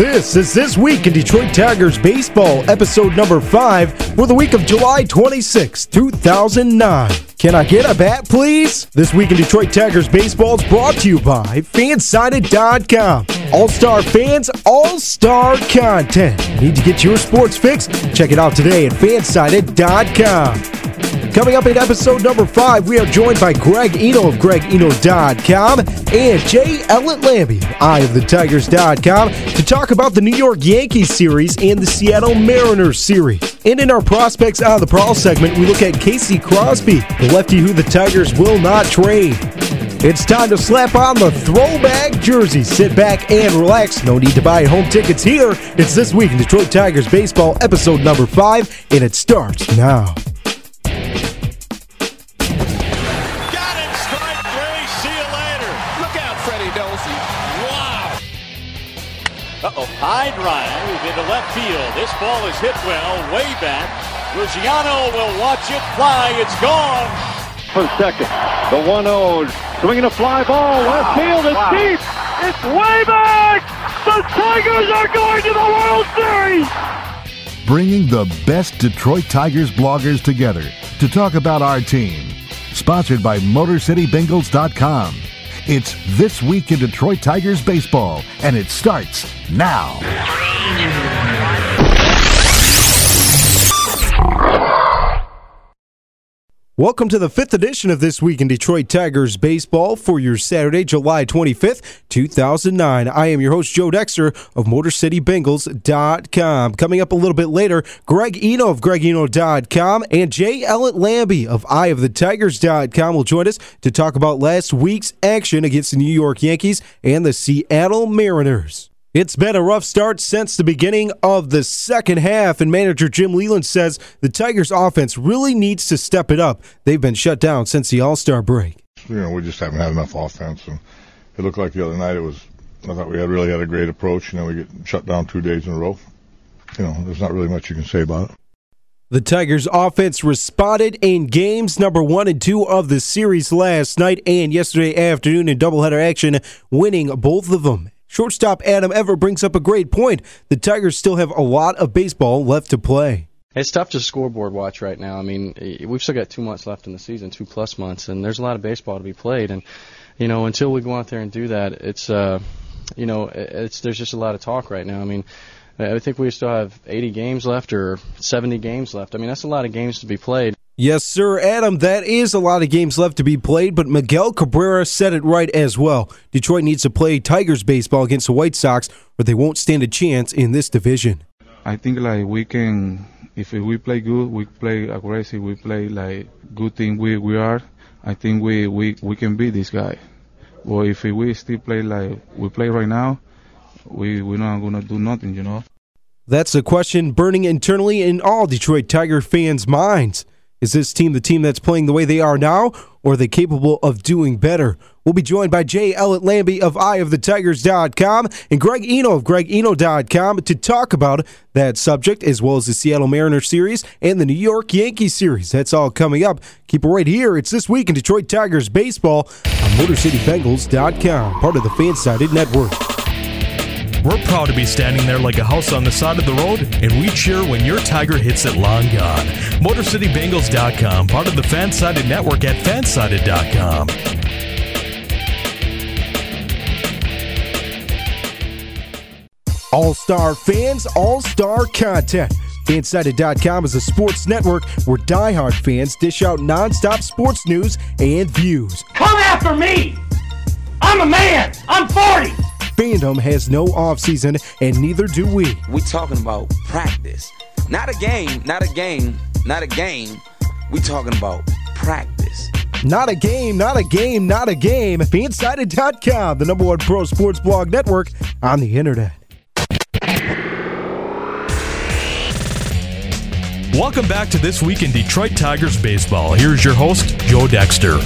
This is This Week in Detroit Tigers Baseball, episode number 5 for the week of July 26, 2009. Can I get a bat, please? This Week in Detroit Tigers Baseball is brought to you by Fansided.com. All-Star fans, all-star content. Need to get your sports fix? Check it out today at Fansided.com. Coming up in episode number five, we are joined by Greg Eno of GregEno.com and Jay Ellett Lambie of EyeOfTheTigers.com to talk about the New York Yankees series and the Seattle Mariners series. And in our Prospects Out of the Prowl segment, we look at Casey Crosby, the lefty who the Tigers will not trade. It's time to slap on the throwback jersey. Sit back and relax. No need to buy home tickets here. It's This Week in Detroit Tigers Baseball, episode number five, and it starts now. High drive into left field. This ball is hit well, way back. Luciano will watch it fly. It's gone. For second, the 1-0, swinging a fly ball, left field, it's wow. deep, it's way back! The Tigers are going to the World Series! Bringing the best Detroit Tigers bloggers together to talk about our team. Sponsored by MotorCityBengals.com. It's This Week in Detroit Tigers Baseball, and it starts now. Welcome to the fifth edition of This Week in Detroit Tigers Baseball for your Saturday, July 25th, 2009. I am your host, Joe Dexter of MotorCityBengals.com. Coming up a little bit later, Greg Eno of GregEno.com and Jay Ellett Lambie of EyeOfTheTigers.com will join us to talk about last week's action against the New York Yankees and the Seattle Mariners. It's been a rough start since the beginning of the second half, and manager Jim Leyland says the Tigers' offense really needs to step it up. They've been shut down since the All Star break. You know, we just haven't had enough offense, and it looked like the other night it was. I thought we had really had a great approach, and then we get shut down two days in a row. You know, there's not really much you can say about it. The Tigers offense responded in games number one and two of the series last night and yesterday afternoon in doubleheader action, winning both of them. Shortstop Adam Everett brings up a great point. The Tigers still have a lot of baseball left to play. It's tough to scoreboard watch right now. I mean, we've still got two months left in the season, two plus months, and there's a lot of baseball to be played. And you know, until we go out there and do that, it's uh, you know, it's there's just a lot of talk right now. I mean, I think we still have 80 games left or 70 games left. I mean, that's a lot of games to be played. Yes, sir, Adam. That is a lot of games left to be played, but Miguel Cabrera said it right as well. Detroit needs to play Tigers baseball against the White Sox, or they won't stand a chance in this division. I think like we can, if we play good, we play aggressive, we play like good thing we we are. I think we we we can beat this guy. But if we still play like we play right now, we we're not gonna do nothing, you know. That's a question burning internally in all Detroit Tiger fans' minds. Is this team the team that's playing the way they are now, or are they capable of doing better? We'll be joined by Jay Ellett Lambie of EyeOfTheTigers.com and Greg Eno of GregEno.com to talk about that subject, as well as the Seattle Mariners series and the New York Yankees series. That's all coming up. Keep it right here. It's This Week in Detroit Tigers Baseball on MotorCityBengals.com, part of the Fansided Network. We're proud to be standing there like a house on the side of the road, and we cheer when your Tiger hits it long gone. MotorCityBengals.com, part of the Fansided Network at Fansided.com. All Star fans, all star content. Fansided.com is a sports network where diehard fans dish out nonstop sports news and views. Come after me! I'm a man! I'm 40! Fandom has no offseason, and neither do we. We talking about practice. Not a game, not a game, not a game. We talking about practice. Not a game, not a game, not a game. Fansided.com, the number one pro sports blog network on the internet. Welcome back to This Week in Detroit Tigers Baseball. Here's your host, Joe Dexter.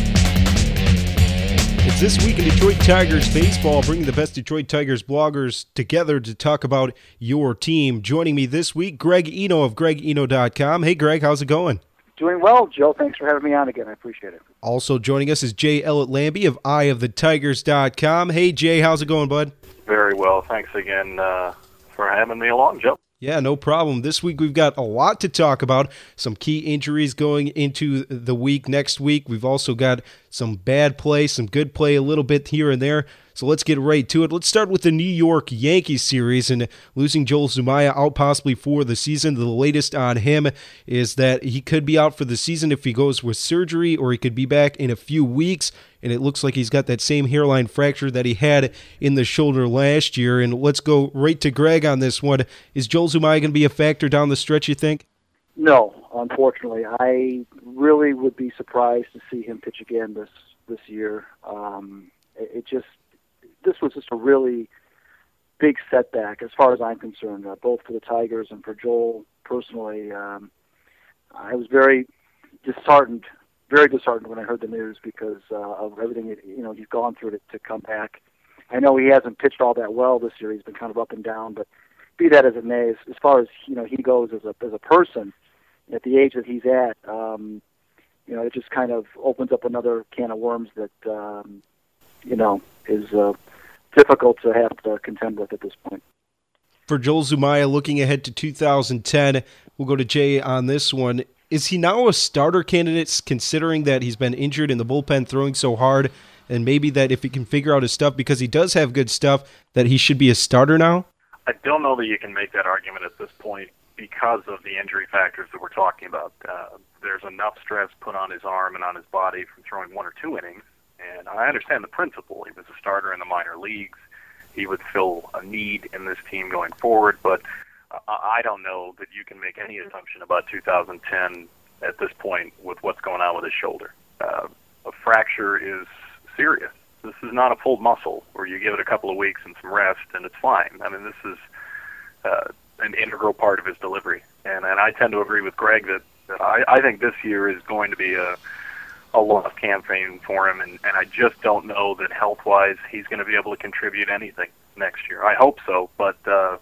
It's This Week in Detroit Tigers Baseball, bringing the best Detroit Tigers bloggers together to talk about your team. Joining me this week, Greg Eno of GregEno.com. Hey, Greg, how's it going? Doing well, Joe. Thanks for having me on again. I appreciate it. Also joining us is Jay Ellett Lambie of EyeOfTheTigers.com. Hey, Jay, how's it going, bud? Very well. Thanks again uh, for having me along, Joe. Yeah, no problem. This week we've got a lot to talk about. Some key injuries going into the week next week. We've also got some bad play, some good play, a little bit here and there. So let's get right to it. Let's start with the New York Yankees series and losing Joel Zumaya out possibly for the season. The latest on him is that he could be out for the season if he goes with surgery, or he could be back in a few weeks. And it looks like he's got that same hairline fracture that he had in the shoulder last year. And let's go right to Greg on this one. Is Joel Zumaya going to be a factor down the stretch, you think? No, unfortunately. I really would be surprised to see him pitch again this this year. Um, it, it just this was just a really big setback as far as I'm concerned, uh, both for the Tigers and for Joel personally. Um, I was very disheartened, very disheartened when I heard the news because uh, of everything that, you know he's gone through to, to come back. I know he hasn't pitched all that well this year; he's been kind of up and down. But be that as it may, as, as far as you know, he goes as a as a person at the age that he's at. Um, you know, it just kind of opens up another can of worms that um, you know is uh, difficult to have to contend with at this point. For Joel Zumaya, looking ahead to 2010, we'll go to Jay on this one. Is he now a starter candidate, considering that he's been injured in the bullpen, throwing so hard, and maybe that if he can figure out his stuff, because he does have good stuff, that he should be a starter now? I don't know that you can make that argument at this point because of the injury factors that we're talking about. Uh, there's enough stress put on his arm and on his body from throwing one or two innings and I understand the principle. He was a starter in the minor leagues. He would fill a need in this team going forward, but I don't know that you can make any assumption about 2010 at this point with what's going on with his shoulder. Uh, a fracture is serious. This is not a pulled muscle where you give it a couple of weeks and some rest and it's fine. I mean, this is uh, an integral part of his delivery, and and I tend to agree with Greg that, that I, I think this year is going to be a a lot of campaign for him, and, and I just don't know that health wise he's going to be able to contribute anything next year. I hope so, but uh,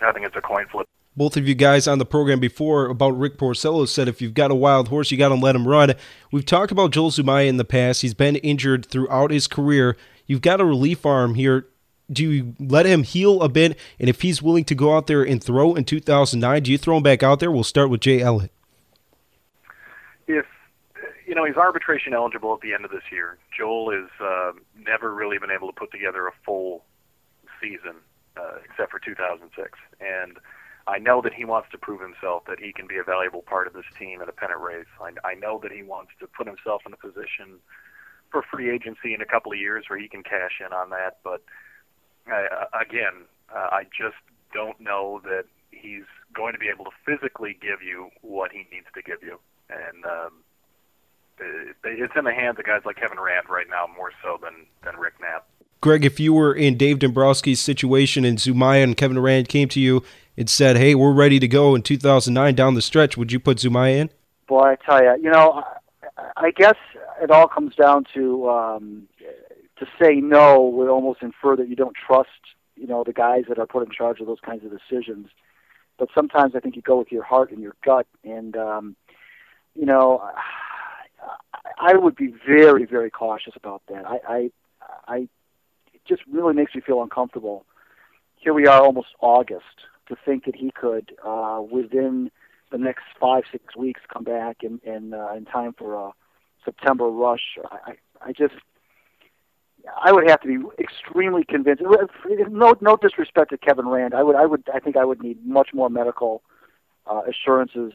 I think it's a coin flip. Both of you guys on the program before about Rick Porcello said if you've got a wild horse, you got to let him run. We've talked about Joel Zumaya in the past. He's been injured throughout his career. You've got a relief arm here. Do you let him heal a bit? And if he's willing to go out there and throw in 2009, do you throw him back out there? We'll start with Jay Elliott. If you know, he's arbitration eligible at the end of this year. Joel has uh, never really been able to put together a full season uh, except for 2006. And I know that he wants to prove himself that he can be a valuable part of this team in a pennant race. I, I know that he wants to put himself in a position for free agency in a couple of years where he can cash in on that. But uh, again, uh, I just don't know that he's going to be able to physically give you what he needs to give you. And um, it's in the hands of guys like Kevin Rand right now more so than than Rick Knapp. Greg, if you were in Dave Dombrowski's situation and Zumaya and Kevin Rand came to you and said, "Hey, we're ready to go in 2009 down the stretch," would you put Zumaya in? Boy, I tell you, you know, I guess it all comes down to um, to say no would almost infer that you don't trust, you know, the guys that are put in charge of those kinds of decisions. But sometimes I think you go with your heart and your gut, and um, you know. I would be very, very cautious about that. I, I, I, it just really makes me feel uncomfortable. Here we are, almost August, to think that he could, uh, within the next five, six weeks, come back in in, uh, in time for a September rush. I, I just, I would have to be extremely convinced. No, no disrespect to Kevin Rand. I would, I would, I think I would need much more medical uh, assurances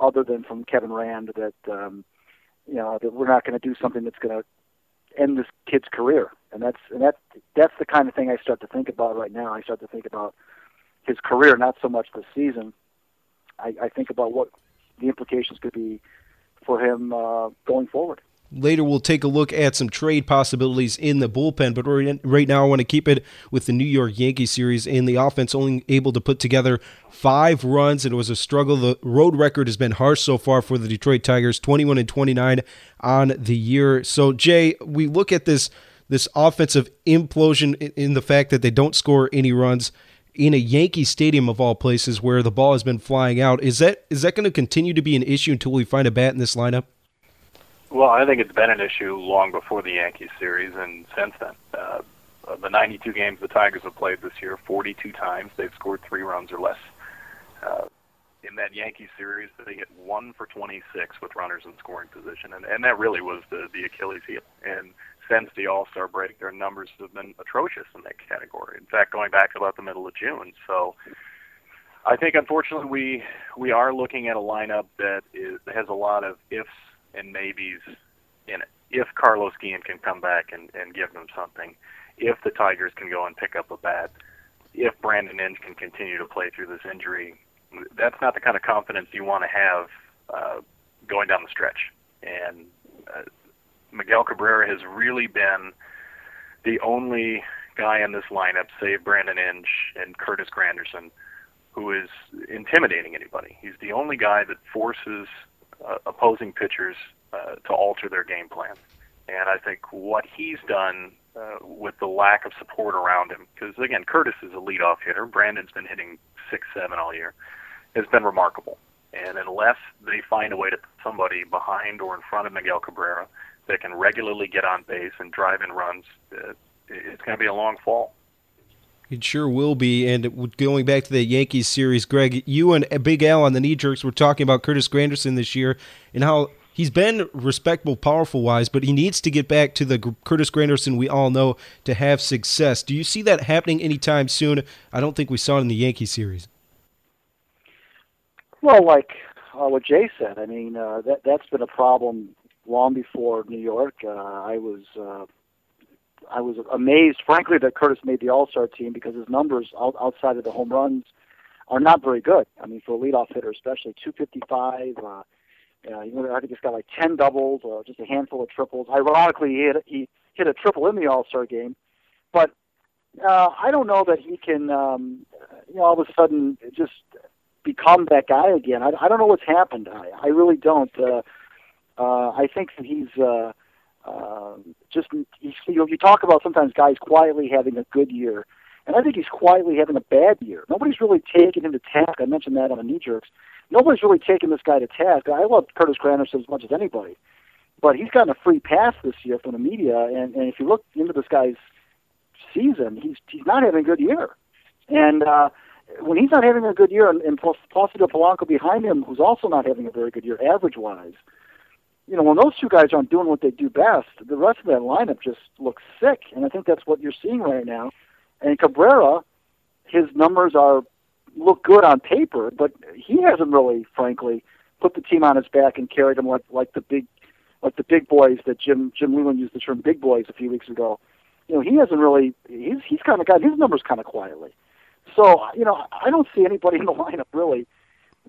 other than from Kevin Rand that. Um, you know that we're not going to do something that's going to end this kid's career. And that's and that that's the kind of thing I start to think about right now. I start to think about his career not so much the season. I, I think about what the implications could be for him uh, going forward Later, we'll take a look at some trade possibilities in the bullpen, but right now I want to keep it with the New York Yankees series. And the offense only able to put together five runs. It was a struggle. The road record has been harsh so far for the Detroit Tigers, 21 and 29 on the year. So, Jay, we look at this this offensive implosion in the fact that they don't score any runs in a Yankee Stadium of all places where the ball has been flying out. Is that is that going to continue to be an issue until we find a bat in this lineup? Well, I think it's been an issue long before the Yankees series and since then. Uh, the 92 games the Tigers have played this year, 42 times they've scored three runs or less. Uh, in that Yankee series, they hit one for 26 with runners in scoring position, and and that really was the the Achilles heel. And since the All Star break, their numbers have been atrocious in that category. In fact, going back about the middle of June. So. I think unfortunately we we are looking at a lineup that is has a lot of ifs and maybes in it. If Carlos Guillen can come back and, and give them something, if the Tigers can go and pick up a bat, if Brandon Inge can continue to play through this injury, that's not the kind of confidence you want to have uh, going down the stretch. And uh, Miguel Cabrera has really been the only guy in this lineup, save Brandon Inge and Curtis Granderson, who is intimidating anybody. He's the only guy that forces uh, opposing pitchers uh, to alter their game plan. And I think what he's done uh, with the lack of support around him, because again, Curtis is a leadoff hitter. Brandon's been hitting six, seven all year, has been remarkable. And unless they find a way to put somebody behind or in front of Miguel Cabrera that can regularly get on base and drive in runs, uh, it's going to be a long fall. It sure will be. And going back to the Yankees series, Greg, you and Big Al on the knee jerks were talking about Curtis Granderson this year and how he's been respectable, powerful wise, but he needs to get back to the Curtis Granderson we all know to have success. Do you see that happening anytime soon? I don't think we saw it in the Yankee series. Well, like uh, what Jay said, I mean uh, that that's been a problem long before New York. Uh, I was uh, I was amazed, frankly, that Curtis made the All Star team because his numbers outside of the home runs are not very good. I mean, for a leadoff hitter, especially 255. Uh, uh, I think he's got like 10 doubles, or just a handful of triples. Ironically, he hit, he hit a triple in the All Star game, but uh, I don't know that he can, um, you know, all of a sudden just become that guy again. I, I don't know what's happened. I, I really don't. Uh, uh, I think that he's. Uh, uh, just you, know, you talk about sometimes guys quietly having a good year, and I think he's quietly having a bad year. Nobody's really taking him to task. I mentioned that on the knee jerks. Nobody's really taking this guy to task. I love Curtis Granderson as much as anybody, but he's gotten a free pass this year from the media. And, and if you look into this guy's season, he's he's not having a good year. And uh, when he's not having a good year, and, and Placido Polanco behind him, who's also not having a very good year average wise, you know, when those two guys aren't doing what they do best, the rest of that lineup just looks sick. And I think that's what you're seeing right now. And Cabrera, his numbers are look good on paper, but he hasn't really, frankly, put the team on his back and carried them like like the big like the big boys that Jim Jim Leyland used the term big boys a few weeks ago. You know, he hasn't really he's he's kind of got his numbers kind of quietly. So, you know, I don't see anybody in the lineup really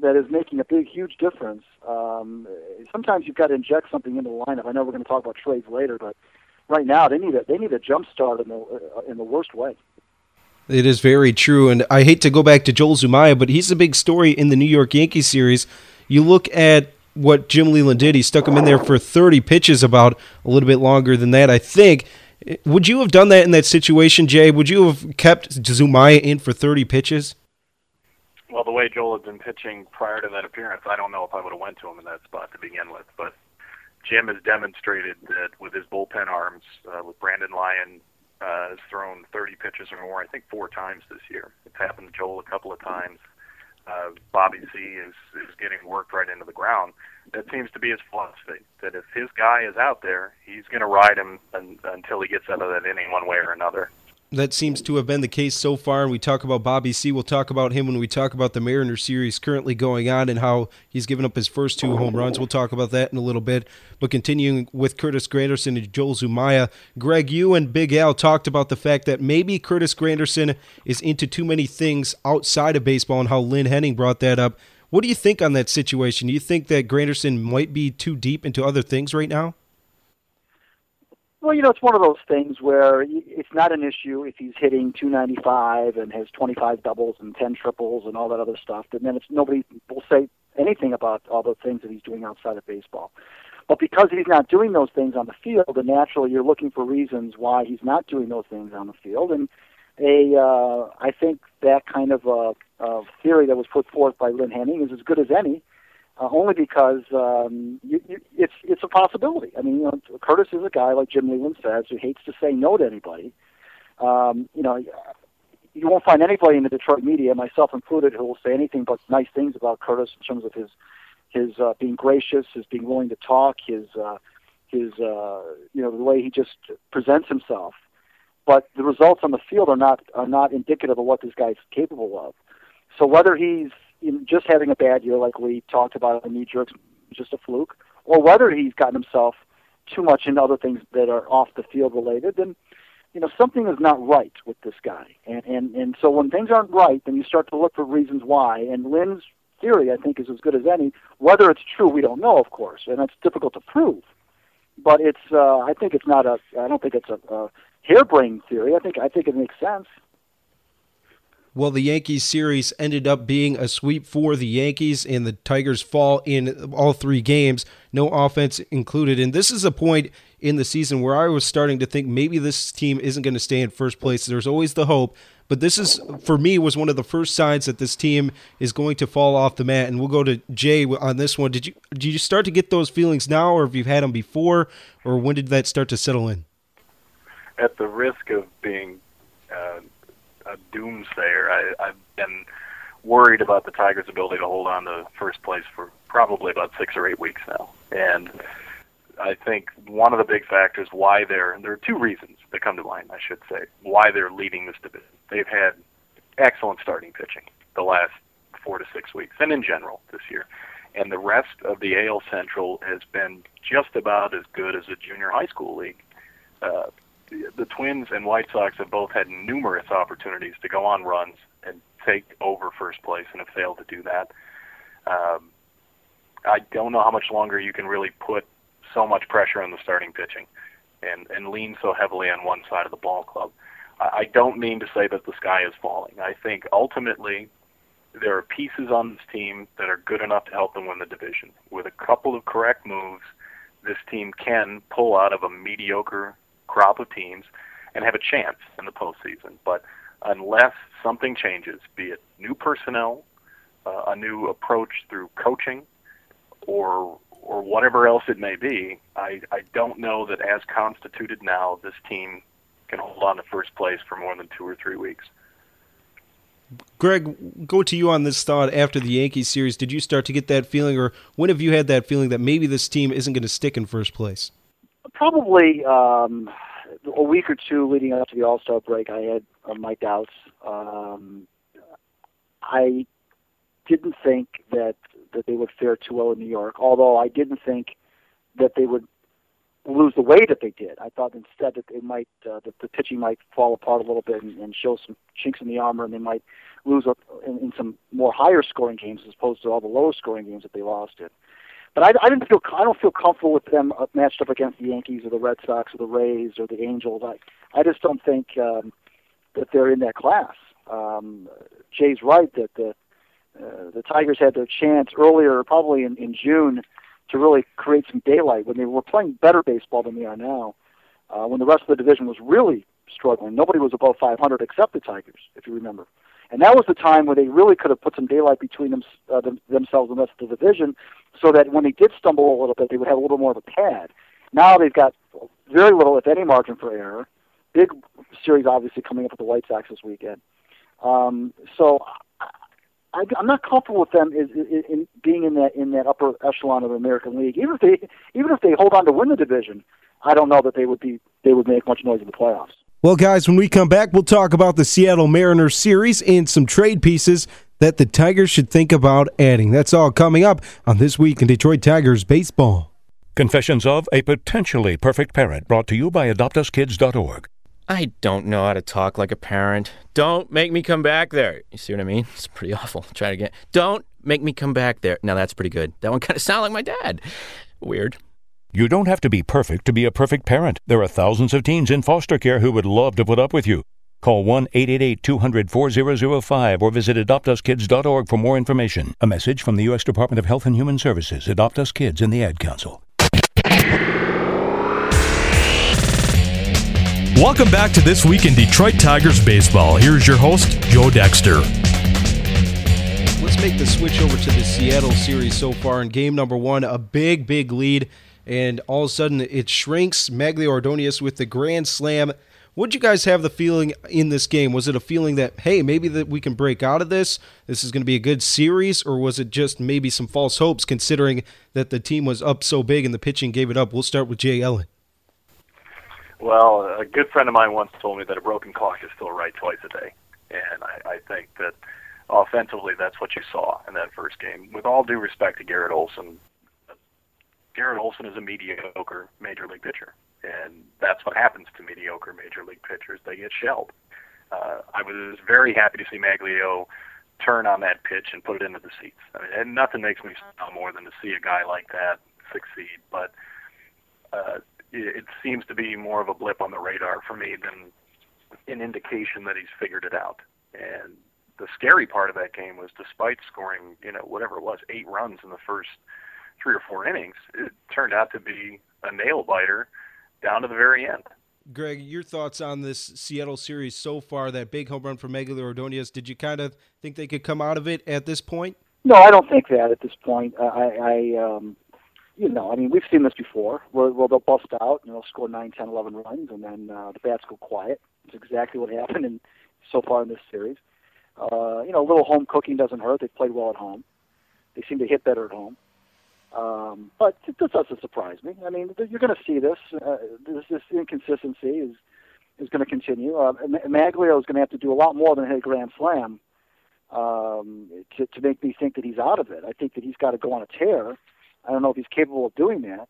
that is making a big, huge difference. Um, sometimes you've got to inject something into the lineup. I know we're going to talk about trades later, but right now they need a they need a jump start in the uh, in the worst way. It is very true, and I hate to go back to Joel Zumaya, but he's a big story in the New York Yankees series. You look at what Jim Leyland did; he stuck him in there for 30 pitches, about a little bit longer than that, I think. Would you have done that in that situation, Jay? Would you have kept Zumaya in for 30 pitches? Well, the way Joel had been pitching prior to that appearance, I don't know if I would have went to him in that spot to begin with. But Jim has demonstrated that with his bullpen arms, uh, with Brandon Lyon uh, has thrown 30 pitches or more, I think four times this year. It's happened to Joel a couple of times. Uh, Bobby Seay is is getting worked right into the ground. That seems to be his philosophy. That if his guy is out there, he's going to ride him un, until he gets out of that inning one way or another that seems to have been the case so far. And we talk about Bobby Seay. We'll talk about him when we talk about the Mariner series currently going on and how he's given up his first two home runs. We'll talk about that in a little bit. But continuing with Curtis Granderson and Joel Zumaya, Greg, you and Big Al talked about the fact that maybe Curtis Granderson is into too many things outside of baseball and how Lynn Henning brought that up. What do you think on that situation? Do you think that Granderson might be too deep into other things right now? Well, you know, it's one of those things where it's not an issue if he's hitting 295 and has 25 doubles and 10 triples and all that other stuff. And then it's nobody will say anything about all the things that he's doing outside of baseball. But because he's not doing those things on the field, then naturally you're looking for reasons why he's not doing those things on the field. And a, uh, I think that kind of uh, uh, theory that was put forth by Lynn Henning is as good as any uh, only because um, you, you, it's it's a possibility. I mean, you know, Curtis is a guy like Jim Leyland says who hates to say no to anybody, Um, you know, you won't find anybody in the Detroit media, myself included, who will say anything but nice things about Curtis in terms of his his uh, being gracious, his being willing to talk, his uh, his uh, you know the way he just presents himself. But the results on the field are not are not indicative of what this guy's capable of. So whether he's in just having a bad year, like we talked about in knee jerks, just a fluke, or whether he's gotten himself too much into other things that are off the field related, then you know something is not right with this guy. And and and so when things aren't right, then you start to look for reasons why. And Lynn's theory, I think, is as good as any. Whether it's true, we don't know, of course, and that's difficult to prove. But it's uh, I think it's not a I don't think it's a, a harebrained theory. I think I think it makes sense. Well, the Yankees series ended up being a sweep for the Yankees, and the Tigers fall in all three games, no offense included. And this is a point in the season where I was starting to think maybe this team isn't going to stay in first place. There's always the hope, but this is for me was one of the first signs that this team is going to fall off the mat. And we'll go to Jay on this one. Did you did you start to get those feelings now, or have you had them before, or when did that start to settle in? At the risk of being uh, doomsayer. I, I've been worried about the Tigers' ability to hold on to first place for probably about six or eight weeks now, and I think one of the big factors why they're and there are two reasons that come to mind. I should say why they're leading this division. They've had excellent starting pitching the last four to six weeks, and in general this year. And the rest of the AL Central has been just about as good as a junior high school league. Uh, the Twins and White Sox have both had numerous opportunities to go on runs and take over first place and have failed to do that. Um, I don't know how much longer you can really put so much pressure on the starting pitching and, and lean so heavily on one side of the ball club. I, I don't mean to say that the sky is falling. I think ultimately there are pieces on this team that are good enough to help them win the division. With a couple of correct moves, this team can pull out of a mediocre crop of teams and have a chance in the postseason. But unless something changes, be it new personnel, uh, a new approach through coaching, or or whatever else it may be, I, I don't know that as constituted now, this team can hold on to first place for more than two or three weeks. Greg, go to you on this thought after the Yankees series. Did you start to get that feeling, or when have you had that feeling that maybe this team isn't going to stick in first place? Probably um, a week or two leading up to the All Star break, I had uh, my doubts. Um, I didn't think that that they would fare too well in New York, although I didn't think that they would lose the way that they did. I thought instead that they might uh, that the pitching might fall apart a little bit and, and show some chinks in the armor, and they might lose in, in some more higher scoring games as opposed to all the lower scoring games that they lost in. But I, I didn't feel I don't feel comfortable with them uh, matched up against the Yankees or the Red Sox or the Rays or the Angels. I I just don't think um, that they're in that class. Um, Jay's right that the uh, the Tigers had their chance earlier, probably in, in June, to really create some daylight when they were playing better baseball than they are now. Uh, when the rest of the division was really struggling, nobody was above 500 except the Tigers, if you remember. And that was the time where they really could have put some daylight between them, uh, them, themselves and the rest of the division so that when they did stumble a little bit, they would have a little more of a pad. Now they've got very little, if any, margin for error. Big series, obviously, coming up with the White Sox this weekend. Um, so I, I'm not comfortable with them in, in, in being in that in that upper echelon of the American League. Even if they even if they hold on to win the division, I don't know that they would be they would make much noise in the playoffs. Well, guys, when we come back, we'll talk about the Seattle Mariners series and some trade pieces that the Tigers should think about adding. That's all coming up on This Week in Detroit Tigers Baseball. Confessions of a Potentially Perfect Parent, brought to you by AdoptUsKids.org. I don't know how to talk like a parent. Don't make me come back there. You see what I mean? It's pretty awful. Try it again. Don't make me come back there. Now that's pretty good. That one kind of sounded like my dad. Weird. You don't have to be perfect to be a perfect parent. There are thousands of teens in foster care who would love to put up with you. Call 1 888 200 4005 or visit adoptuskids.org for more information. A message from the U.S. Department of Health and Human Services, Adopt Us Kids, and the Ad Council. Welcome back to This Week in Detroit Tigers Baseball. Here's your host, Joe Dexter. Let's make the switch over to the Seattle series so far. In game number one, a big, big lead and all of a sudden it shrinks. Magglio Ordonez with the grand slam What did you guys have the feeling in this game? Was it a feeling that hey, maybe that we can break out of this? This is going to be a good series, or was it just maybe some false hopes, considering that the team was up so big and the pitching gave it up? We'll start with Jay Ellen. Well, a good friend of mine once told me that a broken clock is still right twice a day, and I, I think that offensively, that's what you saw in that first game. With all due respect to Garrett Olson, Garrett Olson is a mediocre major league pitcher, and that's what happens to mediocre major league pitchers. They get shelled. Uh, I was very happy to see Magglio turn on that pitch and put it into the seats. I mean, and nothing makes me smile more than to see a guy like that succeed. But uh, it, it seems to be more of a blip on the radar for me than an indication that he's figured it out. And the scary part of that game was despite scoring, you know, whatever it was, eight runs in the first three or four innings, it turned out to be a nail biter down to the very end. Greg, your thoughts on this Seattle series so far? That big home run from Magglio Ordonez. Did you kind of think they could come out of it at this point? No, I don't think that at this point. I, I um, you know, I mean, we've seen this before. Where, where they'll bust out and they'll score nine, ten, eleven runs, and then uh, the bats go quiet. It's exactly what happened in so far in this series. Uh, you know, a little home cooking doesn't hurt. They've played well at home. They seem to hit better at home. Um, but this doesn't surprise me. I mean, you're going to see this. Uh, this. This inconsistency is is going to continue. Uh, Magglio is going to have to do a lot more than hit a grand slam um, to to make me think that he's out of it. I think that he's got to go on a tear. I don't know if he's capable of doing that,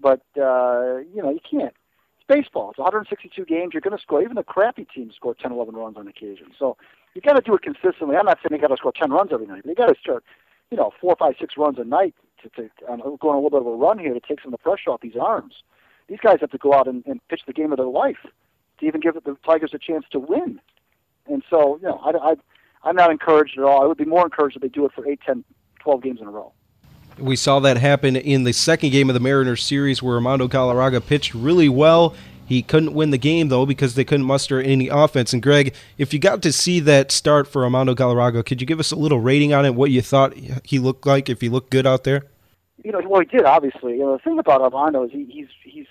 but uh, you know, you can't It's baseball. It's 162 games. You're going to score. Even the crappy teams score 10, 11 runs on occasion. So you got to do it consistently. I'm not saying you got to score 10 runs every night, but you got to start, you know, four, five, six runs a night to, to um, go on a little bit of a run here to take some of the pressure off these arms. These guys have to go out and, and pitch the game of their life to even give the Tigers a chance to win. And so, you know, I, I, I'm not encouraged at all. I would be more encouraged if they do it for 8, 10, 12 games in a row. We saw that happen in the second game of the Mariners series where Armando Galarraga pitched really well. He couldn't win the game though because they couldn't muster any offense. And Greg, if you got to see that start for Armando Galarraga, could you give us a little rating on it? What you thought he looked like? If he looked good out there? You know, well, he did obviously. You know, the thing about Armando is he, he's he's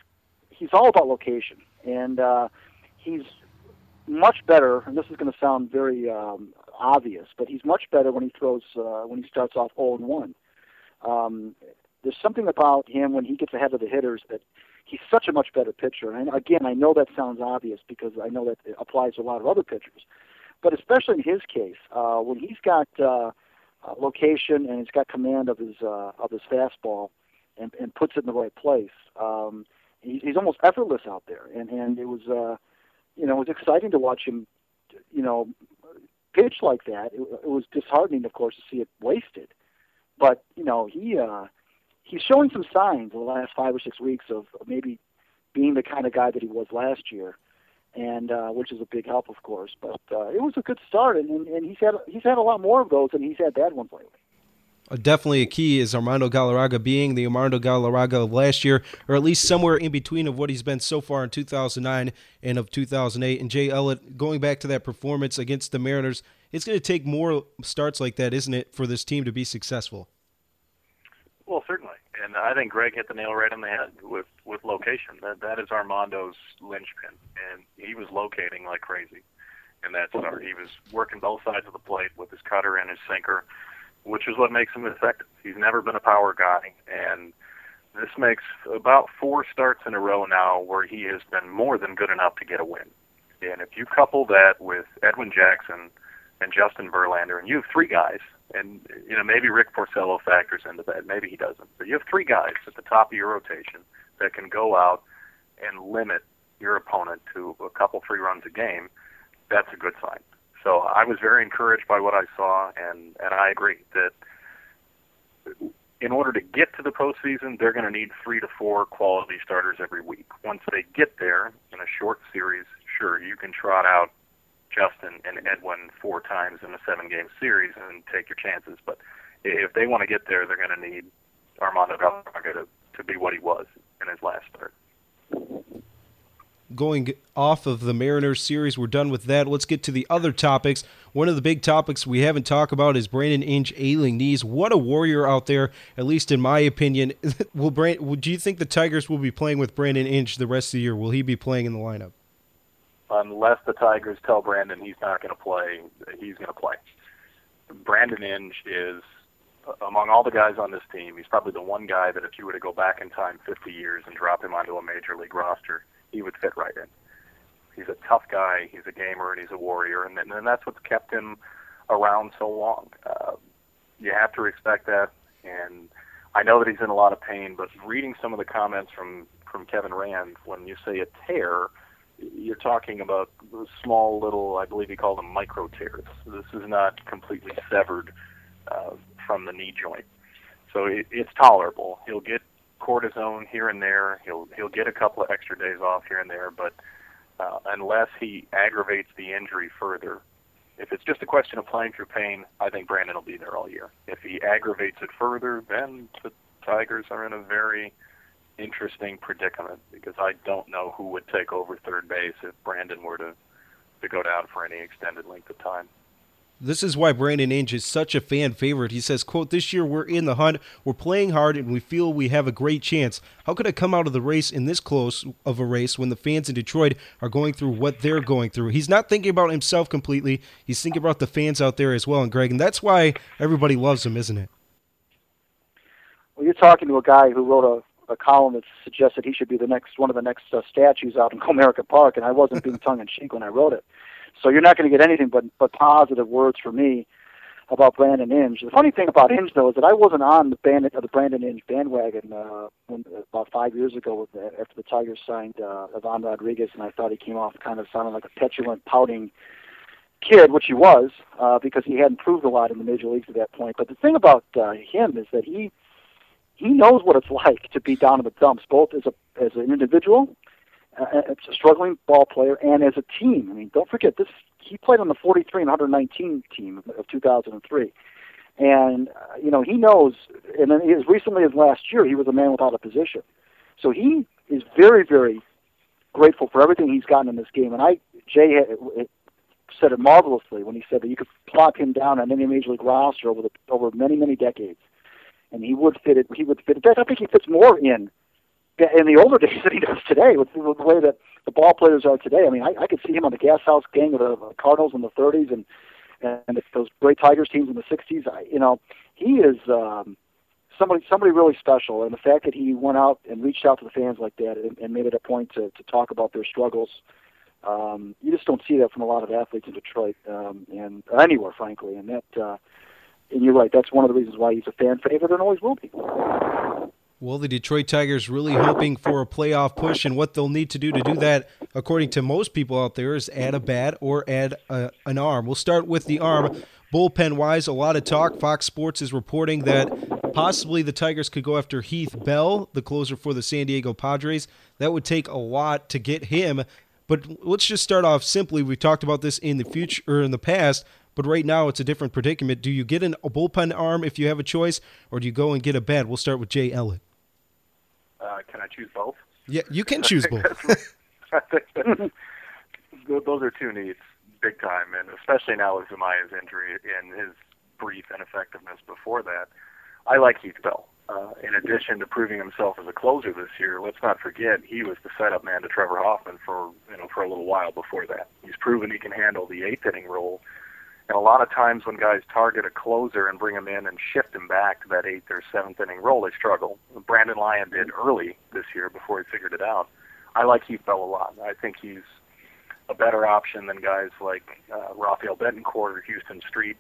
he's all about location, and uh, he's much better. And this is going to sound very um, obvious, but he's much better when he throws uh, when he starts off 0 and 1 um, there's something about him when he gets ahead of the hitters that he's such a much better pitcher. And again, I know that sounds obvious because I know that it applies to a lot of other pitchers, but especially in his case, uh, when he's got uh, location and he's got command of his uh, of his fastball and, and puts it in the right place, um, he's, he's almost effortless out there. And and it was uh, you know it was exciting to watch him, you know, pitch like that. It, it was disheartening, of course, to see it wasted. But you know, he uh, he's showing some signs in the last five or six weeks of maybe being the kind of guy that he was last year, and uh, which is a big help, of course. But uh, it was a good start, and, and, he's had he's had a lot more of those, and he's had bad ones lately. Uh, definitely a key is Armando Galarraga being the Armando Galarraga of last year, or at least somewhere in between of what he's been so far in 2009 and of 2008. And Jay Elliott, going back to that performance against the Mariners, it's going to take more starts like that, isn't it, for this team to be successful? Well, certainly, and I think Greg hit the nail right on the head with with location. That that is Armando's linchpin, and he was locating like crazy in that start. He was working both sides of the plate with his cutter and his sinker which is what makes him effective. He's never been a power guy, and this makes about four starts in a row now where he has been more than good enough to get a win. And if you couple that with Edwin Jackson and Justin Verlander, and you have three guys, and you know maybe Rick Porcello factors into that, maybe he doesn't, but you have three guys at the top of your rotation that can go out and limit your opponent to a couple three runs a game. That's a good sign. So I was very encouraged by what I saw, and and I agree that in order to get to the postseason, they're going to need three to four quality starters every week. Once they get there in a short series, sure you can trot out Justin and Edwin four times in a seven-game series and take your chances. But if they want to get there, they're going to need Armando Galarraga to, to be what he was in his last start going off of the Mariners series. We're done with that. Let's get to the other topics. One of the big topics we haven't talked about is Brandon Inge ailing knees. What a warrior out there, at least in my opinion. will Brand, do you think the Tigers will be playing with Brandon Inge the rest of the year? Will he be playing in the lineup? Unless the Tigers tell Brandon he's not going to play, he's going to play. Brandon Inge is among all the guys on this team, he's probably the one guy that if you were to go back in time 50 years and drop him onto a major league roster, he would fit right in. He's a tough guy, he's a gamer, and he's a warrior, and, and that's what's kept him around so long. Uh, you have to respect that, and I know that he's in a lot of pain, but reading some of the comments from from Kevin Rand, when you say a tear, you're talking about small little, I believe he called them micro tears. This is not completely severed uh, from the knee joint. So it, it's tolerable. He'll get cortisone here and there. He'll he'll get a couple of extra days off here and there, but uh, unless he aggravates the injury further, if it's just a question of playing through pain, I think Brandon will be there all year. If he aggravates it further, then the Tigers are in a very interesting predicament because I don't know who would take over third base if Brandon were to to go down for any extended length of time. This is why Brandon Inge is such a fan favorite. He says, quote, this year we're in the hunt, we're playing hard, and we feel we have a great chance. How could I come out of the race in this close of a race when the fans in Detroit are going through what they're going through? He's not thinking about himself completely. He's thinking about the fans out there as well. And Greg, and that's why everybody loves him, isn't it? Well, you're talking to a guy who wrote a, column that suggested he should be the next one of the next uh, statues out in Comerica Park, and I wasn't being tongue in cheek when I wrote it. So you're not going to get anything but but positive words from me about Brandon Inge. The funny thing about Inge though is that I wasn't on the band uh, the Brandon Inge bandwagon uh, when, about five years ago with the, after the Tigers signed uh, Ivan Rodriguez, and I thought he came off kind of sounding like a petulant, pouting kid, which he was, uh, because he hadn't proved a lot in the major leagues at that point. But the thing about uh, him is that he he knows what it's like to be down in the dumps, both as a as an individual uh, as a struggling ball player and as a team. I mean, don't forget this. He played on the 43 and 119 team of 2003, and uh, you know he knows. And then as recently as last year, he was a man without a position. So he is very, very grateful for everything he's gotten in this game. And I, Jay had, said it marvelously when he said that you could plop him down on any major league roster over the over many, many decades, and he would fit it. He would fit. In fact, I think he fits more in in the older days than he does today with, with the way that the ball players are today. I mean, I, I could see him on the Gas House gang of the Cardinals in the 30s and and those great Tigers teams in the 60s. I, you know, he is um, somebody somebody really special, and the fact that he went out and reached out to the fans like that and, and made it a point to to talk about their struggles. Um, you just don't see that from a lot of athletes in Detroit um, and anywhere, frankly. And that, uh, and you're right. That's one of the reasons why he's a fan favorite and always will be. Well, the Detroit Tigers really hoping for a playoff push, and what they'll need to do to do that, according to most people out there, is add a bat or add a, an arm. We'll start with the arm. Bullpen wise, a lot of talk. Fox Sports is reporting that possibly the Tigers could go after Heath Bell, the closer for the San Diego Padres. That would take a lot to get him. But let's just start off simply. We've talked about this in the future or in the past, but right now it's a different predicament. Do you get an, a bullpen arm if you have a choice, or do you go and get a bat? We'll start with Jay Elliott. Uh, can I choose both? Yeah, you can choose both. those are two needs, big time, and especially now with Zumaya's injury and his brief ineffectiveness before that. I like Heath Bell. Uh, in addition to proving himself as a closer this year, let's not forget he was the setup man to Trevor Hoffman for you know for a little while before that. He's proven he can handle the eighth inning role and a lot of times when guys target a closer and bring him in and shift him back to that eighth or seventh inning role, they struggle. Brandon Lyon did early this year before he figured it out. I like Heath Bell a lot. I think he's a better option than guys like uh, Rafael Betancourt or Huston Street.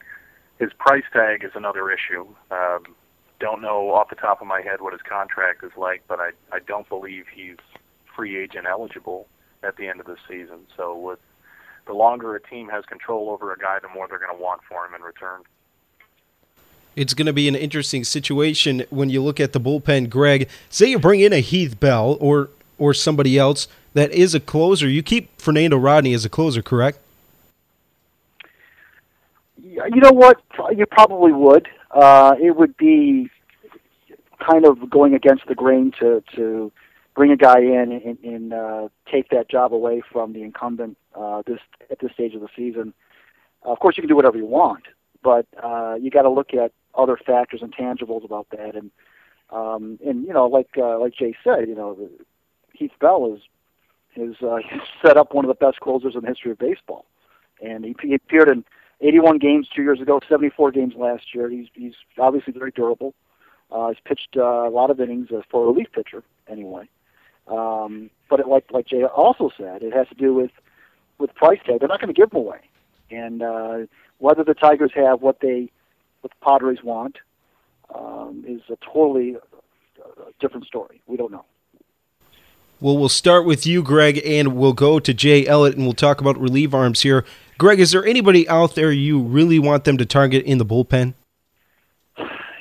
His price tag is another issue. Um, don't know off the top of my head what his contract is like, but I I don't believe he's free agent eligible at the end of the season. So with the longer a team has control over a guy, the more they're going to want for him in return. It's going to be an interesting situation when you look at the bullpen, Greg. Say you bring in a Heath Bell or or somebody else that is a closer. You keep Fernando Rodney as a closer, correct? You know what? You probably would. Uh, it would be kind of going against the grain to to bring a guy in and, and uh, take that job away from the incumbent uh, this at this stage of the season. Uh, of course, you can do whatever you want, but uh, you got to look at other factors and tangibles about that. And um, and you know, like uh, like Jay said, you know, Heath Bell is has uh, set up one of the best closers in the history of baseball, and he, he appeared in 81 games two years ago, 74 games last year. He's he's obviously very durable. Uh, he's pitched uh, a lot of innings uh, for a relief pitcher, anyway. Um, but it, like like Jay also said, it has to do with with price tag. They're not going to give them away, and uh, whether the Tigers have what they what the Padres want um, is a totally uh, different story. We don't know. Well, we'll start with you, Greg, and we'll go to Jay Elliott, and we'll talk about relief arms here. Greg, is there anybody out there you really want them to target in the bullpen?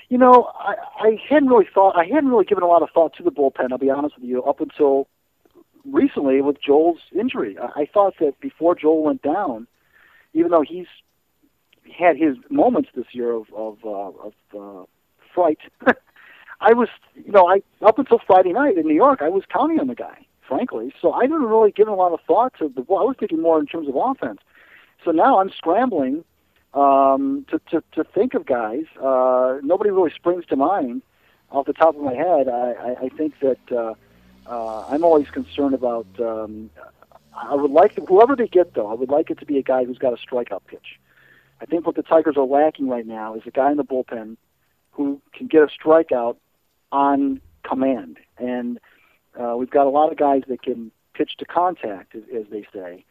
You know, I, I hadn't really thought. I hadn't really given a lot of thought to the bullpen. I'll be honest with you. Up until recently, with Joel's injury, I, I thought that before Joel went down, even though he's had his moments this year of of, uh, of uh, fright, I was, you know, I up until Friday night in New York, I was counting on the guy, frankly. So I didn't really give a lot of thought to the. Well, I was thinking more in terms of offense. So now I'm scrambling um, to, to to think of guys. Uh, nobody really springs to mind off the top of my head. I, I, I think that uh, uh, I'm always concerned about. Um, I would like whoever they get though. I would like it to be a guy who's got a strikeout pitch. I think what the Tigers are lacking right now is a guy in the bullpen who can get a strikeout on command. And uh, we've got a lot of guys that can pitch to contact, as, as they say.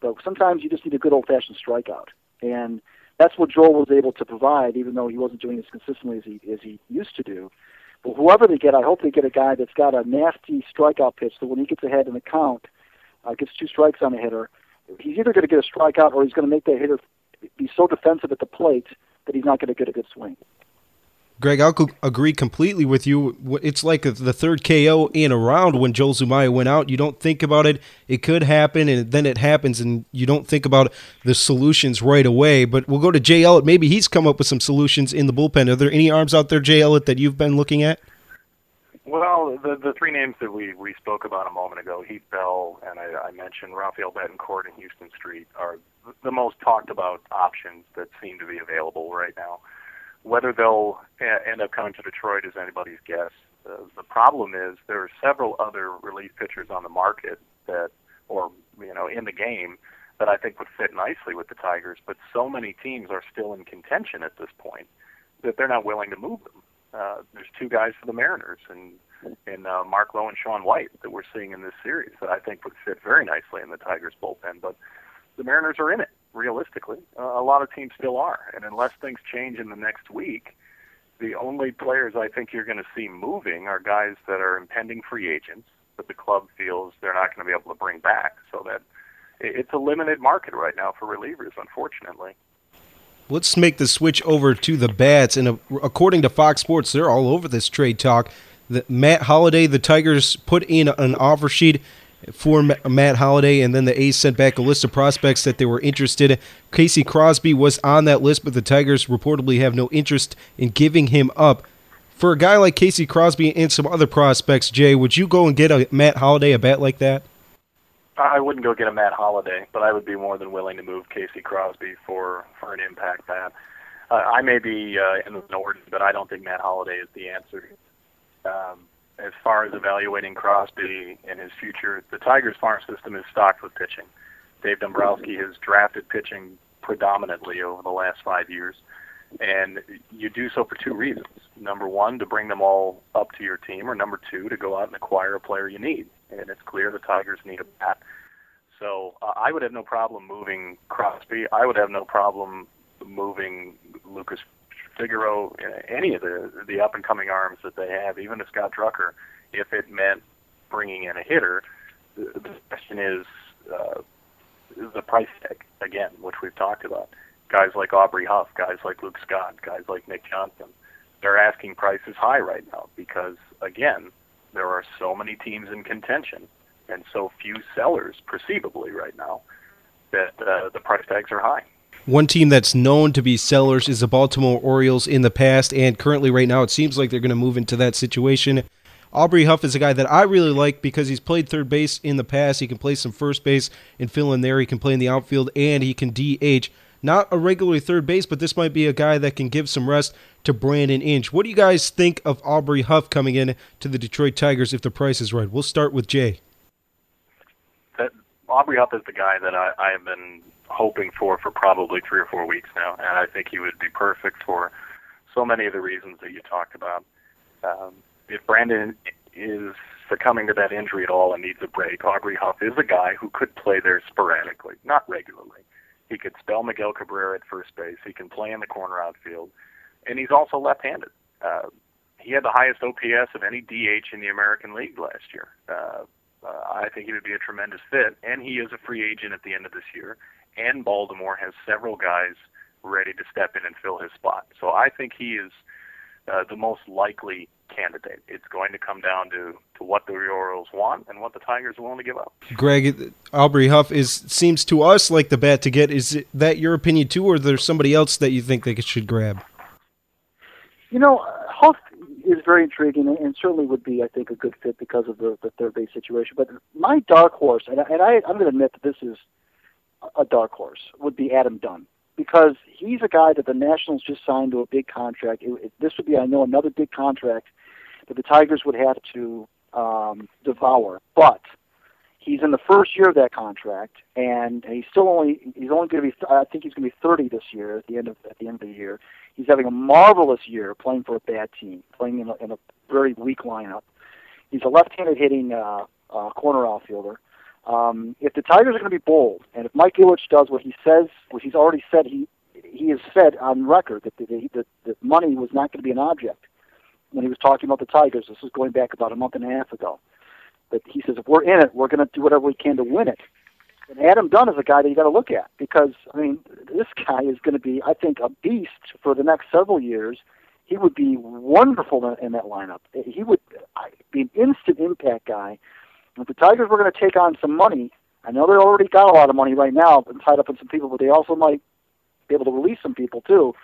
But sometimes you just need a good old-fashioned strikeout, and that's what Joel was able to provide, even though he wasn't doing as consistently as he as he used to do. But whoever they get, I hope they get a guy that's got a nasty strikeout pitch, so when he gets ahead in the count, uh, gets two strikes on a hitter, he's either going to get a strikeout or he's going to make that hitter be so defensive at the plate that he's not going to get a good swing. Greg, I'll agree completely with you. It's like the third KO in a round when Joel Zumaya went out. You don't think about it. It could happen, and then it happens, and you don't think about the solutions right away. But we'll go to Jay Elliott. Maybe he's come up with some solutions in the bullpen. Are there any arms out there, Jay Elliott, that you've been looking at? Well, the the three names that we we spoke about a moment ago, Heath Bell, and I, I mentioned Rafael Betancourt and Huston Street, are the most talked about options that seem to be available right now. Whether they'll end up coming to Detroit is anybody's guess. Uh, the problem is there are several other relief pitchers on the market that, or you know, in the game that I think would fit nicely with the Tigers. But so many teams are still in contention at this point that they're not willing to move them. Uh, there's two guys for the Mariners, and and uh, Mark Lowe and Sean White that we're seeing in this series that I think would fit very nicely in the Tigers bullpen. But the Mariners are in it realistically. Uh, a lot of teams still are, and unless things change in the next week, the only players I think you're going to see moving are guys that are impending free agents that the club feels they're not going to be able to bring back. So that it's a limited market right now for relievers, unfortunately. Let's make the switch over to the bats, and uh, according to Fox Sports, they're all over this trade talk. Matt Holliday, the Tigers put in an offer sheet for Matt Holliday, and then the A's sent back a list of prospects that they were interested in. Casey Crosby was on that list, but the Tigers reportedly have no interest in giving him up. For a guy like Casey Crosby and some other prospects, Jay, would you go and get a Matt Holliday a bat like that? I wouldn't go get a Matt Holliday, but I would be more than willing to move Casey Crosby for for an impact bat. Uh, I may be uh, in the minority, but I don't think Matt Holliday is the answer. Um, as far as evaluating Crosby and his future, the Tigers farm system is stocked with pitching. Dave Dombrowski has drafted pitching predominantly over the last five years, and you do so for two reasons. Number one, to bring them all up to your team, or number two, to go out and acquire a player you need. And it's clear the Tigers need a bat. So uh, I would have no problem moving Crosby. I would have no problem moving Lucas Figaro, any of the the up and coming arms that they have, even a Scott Drucker, if it meant bringing in a hitter, the, the question is uh, the price tag again, which we've talked about. Guys like Aubrey Huff, guys like Luke Scott, guys like Nick Johnson, they're asking prices high right now because again, there are so many teams in contention and so few sellers perceivably right now that uh, the price tags are high. One team that's known to be sellers is the Baltimore Orioles in the past, and currently, right now, it seems like they're going to move into that situation. Aubrey Huff is a guy that I really like because he's played third base in the past. He can play some first base and fill in there. He can play in the outfield and he can DH. Not a regular third base, but this might be a guy that can give some rest to Brandon Inge. What do you guys think of Aubrey Huff coming in to the Detroit Tigers if the price is right? We'll start with Jay uh, Aubrey Huff is the guy that I, I have been hoping for for probably three or four weeks now, and I think he would be perfect for so many of the reasons that you talked about. Um, if Brandon is succumbing to that injury at all and needs a break, Aubrey Huff is a guy who could play there sporadically, not regularly. He could spell Miguel Cabrera at first base. He can play in the corner outfield, and he's also left-handed. Uh, he had the highest OPS of any DH in the American League last year. Uh, uh, I think he would be a tremendous fit, and he is a free agent at the end of this year. And Baltimore has several guys ready to step in and fill his spot. So I think he is uh, the most likely candidate. It's going to come down to, to what the Orioles want and what the Tigers are willing to give up. Greg, Aubrey Huff is seems to us like the bat to get. Is that your opinion too, or is there somebody else that you think they should grab? You know, Huff is very intriguing and certainly would be, I think, a good fit because of the, the third base situation. But my dark horse, and, and I, I'm going to admit that this is a dark horse, would be Adam Dunn because he's a guy that the Nationals just signed to a big contract. It, it, this would be, I know, another big contract that the Tigers would have to um, devour. But he's in the first year of that contract, and he's still only he's only going to be I think he's going to be 30 this year at the end of at the end of the year. He's having a marvelous year playing for a bad team, playing in a, in a very weak lineup. He's a left-handed hitting uh, uh, corner outfielder. Um, if the Tigers are going to be bold, and if Mike Ilitch does what he says, what he's already said, he he has said on record that the, the, the money was not going to be an object when he was talking about the Tigers. This was going back about a month and a half ago. But he says if we're in it, we're going to do whatever we can to win it. And Adam Dunn is a guy that you got to look at because I mean this guy is going to be, I think, a beast for the next several years. He would be wonderful in that lineup. He would be an instant impact guy if the Tigers were going to take on some money, I know they already got a lot of money right now and tied up in some people, but they also might be able to release some people too.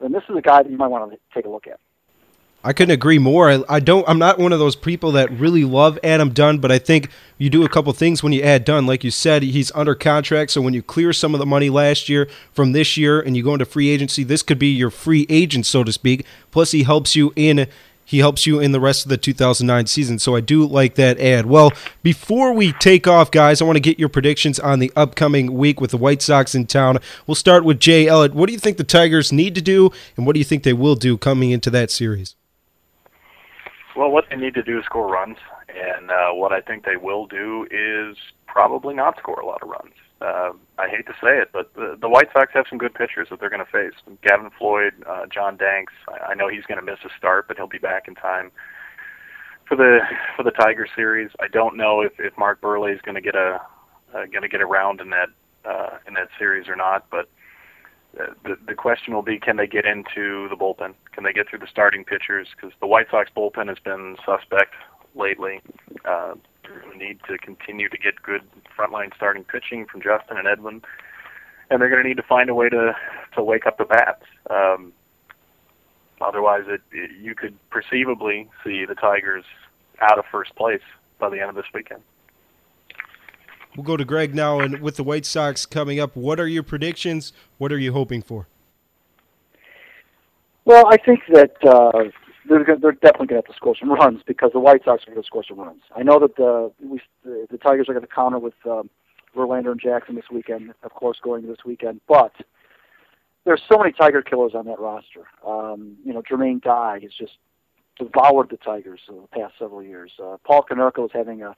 Then this is a guy that you might want to take a look at. I couldn't agree more. I, I, don't. I'm not one of those people that really love Adam Dunn, but I think you do a couple things when you add Dunn. Like you said, he's under contract, so when you clear some of the money last year from this year and you go into free agency, this could be your free agent, so to speak. Plus, he helps you in he helps you in the rest of the 2009 season. So I do like that ad. Well, before we take off, guys, I want to get your predictions on the upcoming week with the White Sox in town. We'll start with Jay Elliott. What do you think the Tigers need to do, and what do you think they will do coming into that series? Well, what they need to do is score runs, and uh, what I think they will do is probably not score a lot of runs uh, I hate to say it, but the, the White Sox have some good pitchers that they're going to face. Gavin Floyd, uh, John Danks. I, I know he's going to miss a start, but he'll be back in time for the for the Tiger series. I don't know if if Mark Buehrle is going to get a uh, going to get around in that uh, in that series or not, but. Uh, the the question will be can they get into the bullpen? Can they get through the starting pitchers? Because the White Sox bullpen has been suspect lately. Uh, need to continue to get good frontline starting pitching from Justin and Edwin, and they're going to need to find a way to to wake up the bats. Um, otherwise, it, it you could perceivably see the Tigers out of first place by the end of this weekend. We'll go to Greg now, and with the White Sox coming up, what are your predictions? What are you hoping for? Well, I think that uh, they're gonna, they're definitely going to have to score some runs because the White Sox are going to score some runs. I know that the we, the, the Tigers are going to counter with um, Verlander and Jackson this weekend, of course, going this weekend. But there's so many Tiger killers on that roster. Um, you know, Jermaine Dye has just devoured the Tigers in the past several years. Uh, Paul Konerko is having a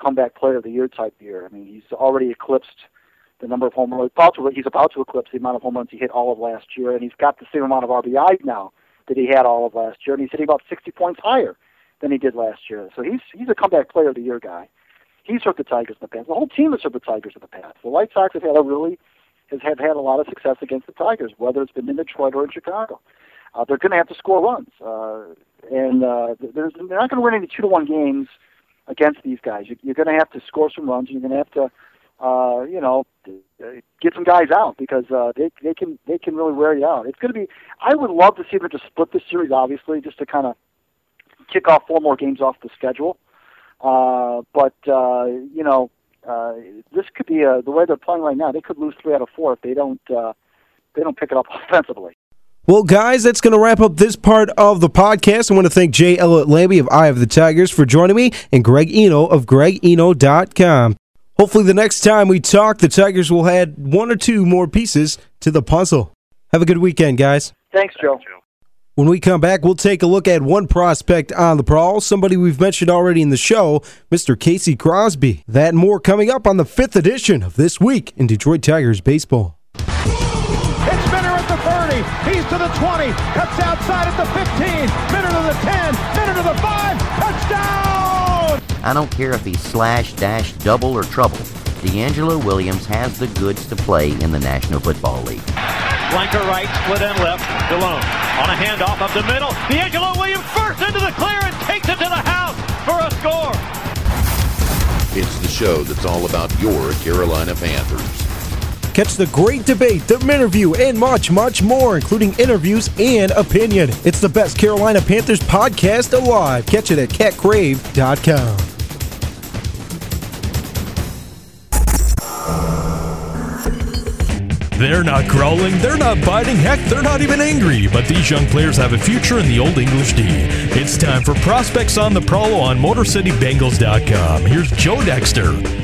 comeback player of the year type year. I mean, he's already eclipsed the number of home runs. About to, he's about to eclipse the amount of home runs he hit all of last year, and he's got the same amount of RBIs now that he had all of last year, and he's hitting about 60 points higher than he did last year. So he's he's a comeback player of the year guy. He's hurt the Tigers in the past. The whole team has hurt the Tigers in the past. The White Sox have had a really has have had a lot of success against the Tigers, whether it's been in Detroit or in Chicago. Uh, they're going to have to score runs, uh, and uh, they're not going to win any two to one games against these guys. You, you're going to have to score some runs. And you're going to have to uh, you know, get some guys out because uh, they they can they can really wear you out. It's going to be. I would love to see them just split this series, obviously, just to kind of kick off four more games off the schedule. Uh, but uh, you know, uh, this could be a, the way they're playing right now. They could lose three out of four if they don't uh, they don't pick it up offensively. Well, guys, that's going to wrap up this part of the podcast. I want to thank Jay Elliott Lambie of Eye of the Tigers for joining me and Greg Eno of GregEno.com. Hopefully, the next time we talk, the Tigers will add one or two more pieces to the puzzle. Have a good weekend, guys. Thanks, Joe. When we come back, we'll take a look at one prospect on the prowl, somebody we've mentioned already in the show, Mr. Casey Crosby. That and more coming up on the fifth edition of This Week in Detroit Tigers Baseball. It's Minner at the 30. He's to the 20. Cuts outside at the 15. Minner to the 10. Minner to the 5. Touchdown! I don't care if he's slash, dash, double, or trouble. DeAngelo Williams has the goods to play in the National Football League. Flanker right, split end left. Delhomme on a handoff up the middle. DeAngelo Williams first into the clear and takes it to the house for a score. It's the show that's all about your Carolina Panthers. Catch the great debate, the interview, and much, much more, including interviews and opinion. It's the best Carolina Panthers podcast alive. Catch it at catcrave.com. They're not growling, they're not biting, heck, they're not even angry, but these young players have a future in the Old English D. It's time for Prospects on the Prolo on MotorCityBengals.com. Here's Joe Dexter.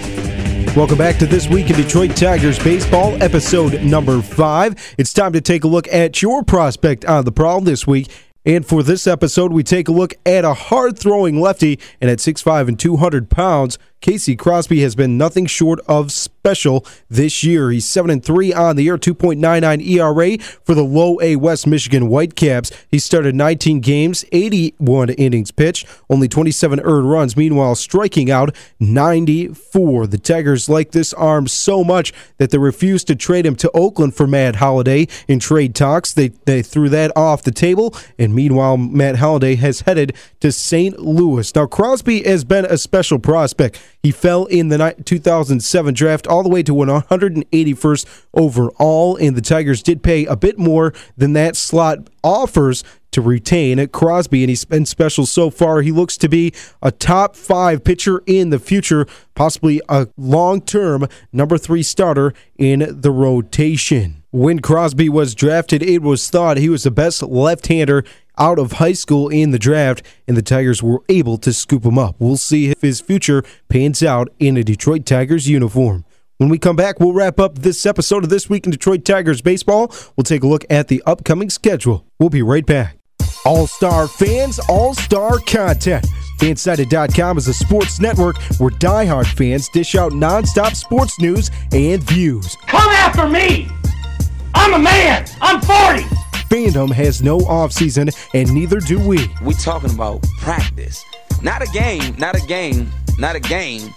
Welcome back to This Week in Detroit Tigers Baseball, episode number five. It's time to take a look at your prospect on the prowl this week. And for this episode, we take a look at a hard throwing lefty, and at 6'5 and 200 pounds, Casey Crosby has been nothing short of special this year. He's 7 and 3 on the year, 2.99 ERA for the low A West Michigan Whitecaps. He started 19 games, 81 innings pitched, only 27 earned runs, meanwhile striking out 94. The Tigers like this arm so much that they refused to trade him to Oakland for Matt Holliday in trade talks. They they threw that off the table, and meanwhile Matt Holliday has headed to St. Louis. Now Crosby has been a special prospect. He fell in the 2007 draft all the way to 181st overall, and the Tigers did pay a bit more than that slot offers to retain at Crosby, and he's been special so far. He looks to be a top five pitcher in the future, possibly a long term number three starter in the rotation. When Crosby was drafted, it was thought he was the best left hander out of high school in the draft, and the Tigers were able to scoop him up. We'll see if his future pans out in a Detroit Tigers uniform. When we come back, we'll wrap up this episode of This Week in Detroit Tigers Baseball. We'll take a look at the upcoming schedule. We'll be right back. All star fans, all star content. Fansided.com is a sports network where diehard fans dish out nonstop sports news and views. Come after me! I'm a man! I'm 40! Fandom has no offseason, and neither do we. We talking about practice. Not a game, not a game, not a game.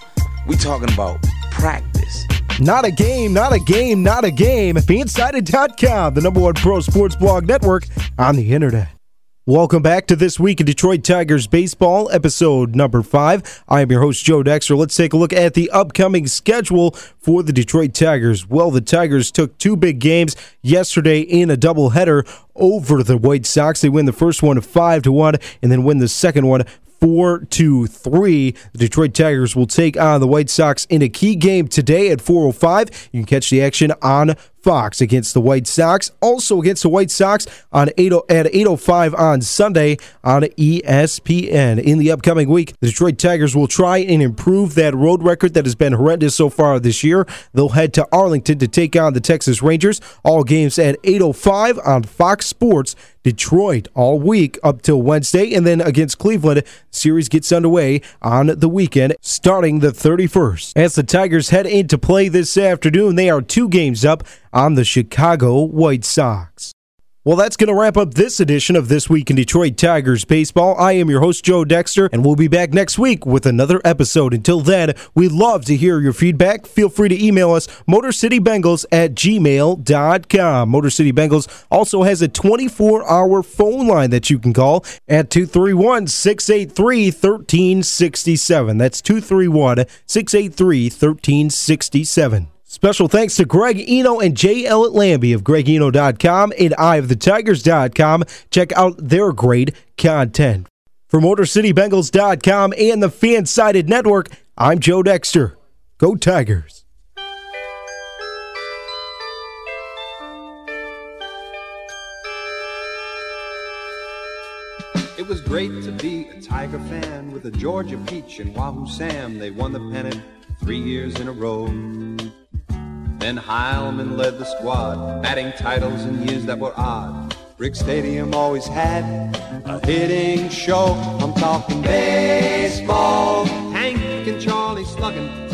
We talking about practice. Not a game, not a game, not a game. Fansided.com, the number one pro sports blog network on the internet. Welcome back to This Week in Detroit Tigers Baseball, episode number five. I am your host, Joe Dexter. Let's take a look at the upcoming schedule for the Detroit Tigers. Well, the Tigers took two big games yesterday in a doubleheader over the White Sox. They win the first one 5 to 1 and then win the second one four to three. The Detroit Tigers will take on the White Sox in a key game today at 4:05. You can catch the action on Fox against the White Sox. Also against the White Sox on 8 at 8:05 on Sunday on ESPN. In the upcoming week, the Detroit Tigers will try and improve that road record that has been horrendous so far this year. They'll head to Arlington to take on the Texas Rangers. All games at 8:05 on Fox Sports. Detroit all week up till Wednesday, and then against Cleveland, series gets underway on the weekend starting the 31st. As the Tigers head into play this afternoon, they are two games up on the Chicago White Sox. Well, that's going to wrap up this edition of This Week in Detroit Tigers Baseball. I am your host, Joe Dexter, and we'll be back next week with another episode. Until then, we'd love to hear your feedback. Feel free to email us, MotorCityBengals at gmail.com. Motor City Bengals also has a 24 hour phone line that you can call at 231 683 1367. That's 231 683 1367. Special thanks to Greg Eno and J. Elliott Lambie of GregEno.com and EyeOfTheTigers.com. Check out their great content. For MotorCityBengals.com and the Fansided Network, I'm Joe Dexter. Go Tigers. It was great to be a Tiger fan with a Georgia Peach and Wahoo Sam. They won the pennant three years in a row. Then Heilmann led the squad, batting titles in years that were odd. Briggs Stadium always had a hitting show. I'm talking baseball. Hank and Charlie slugging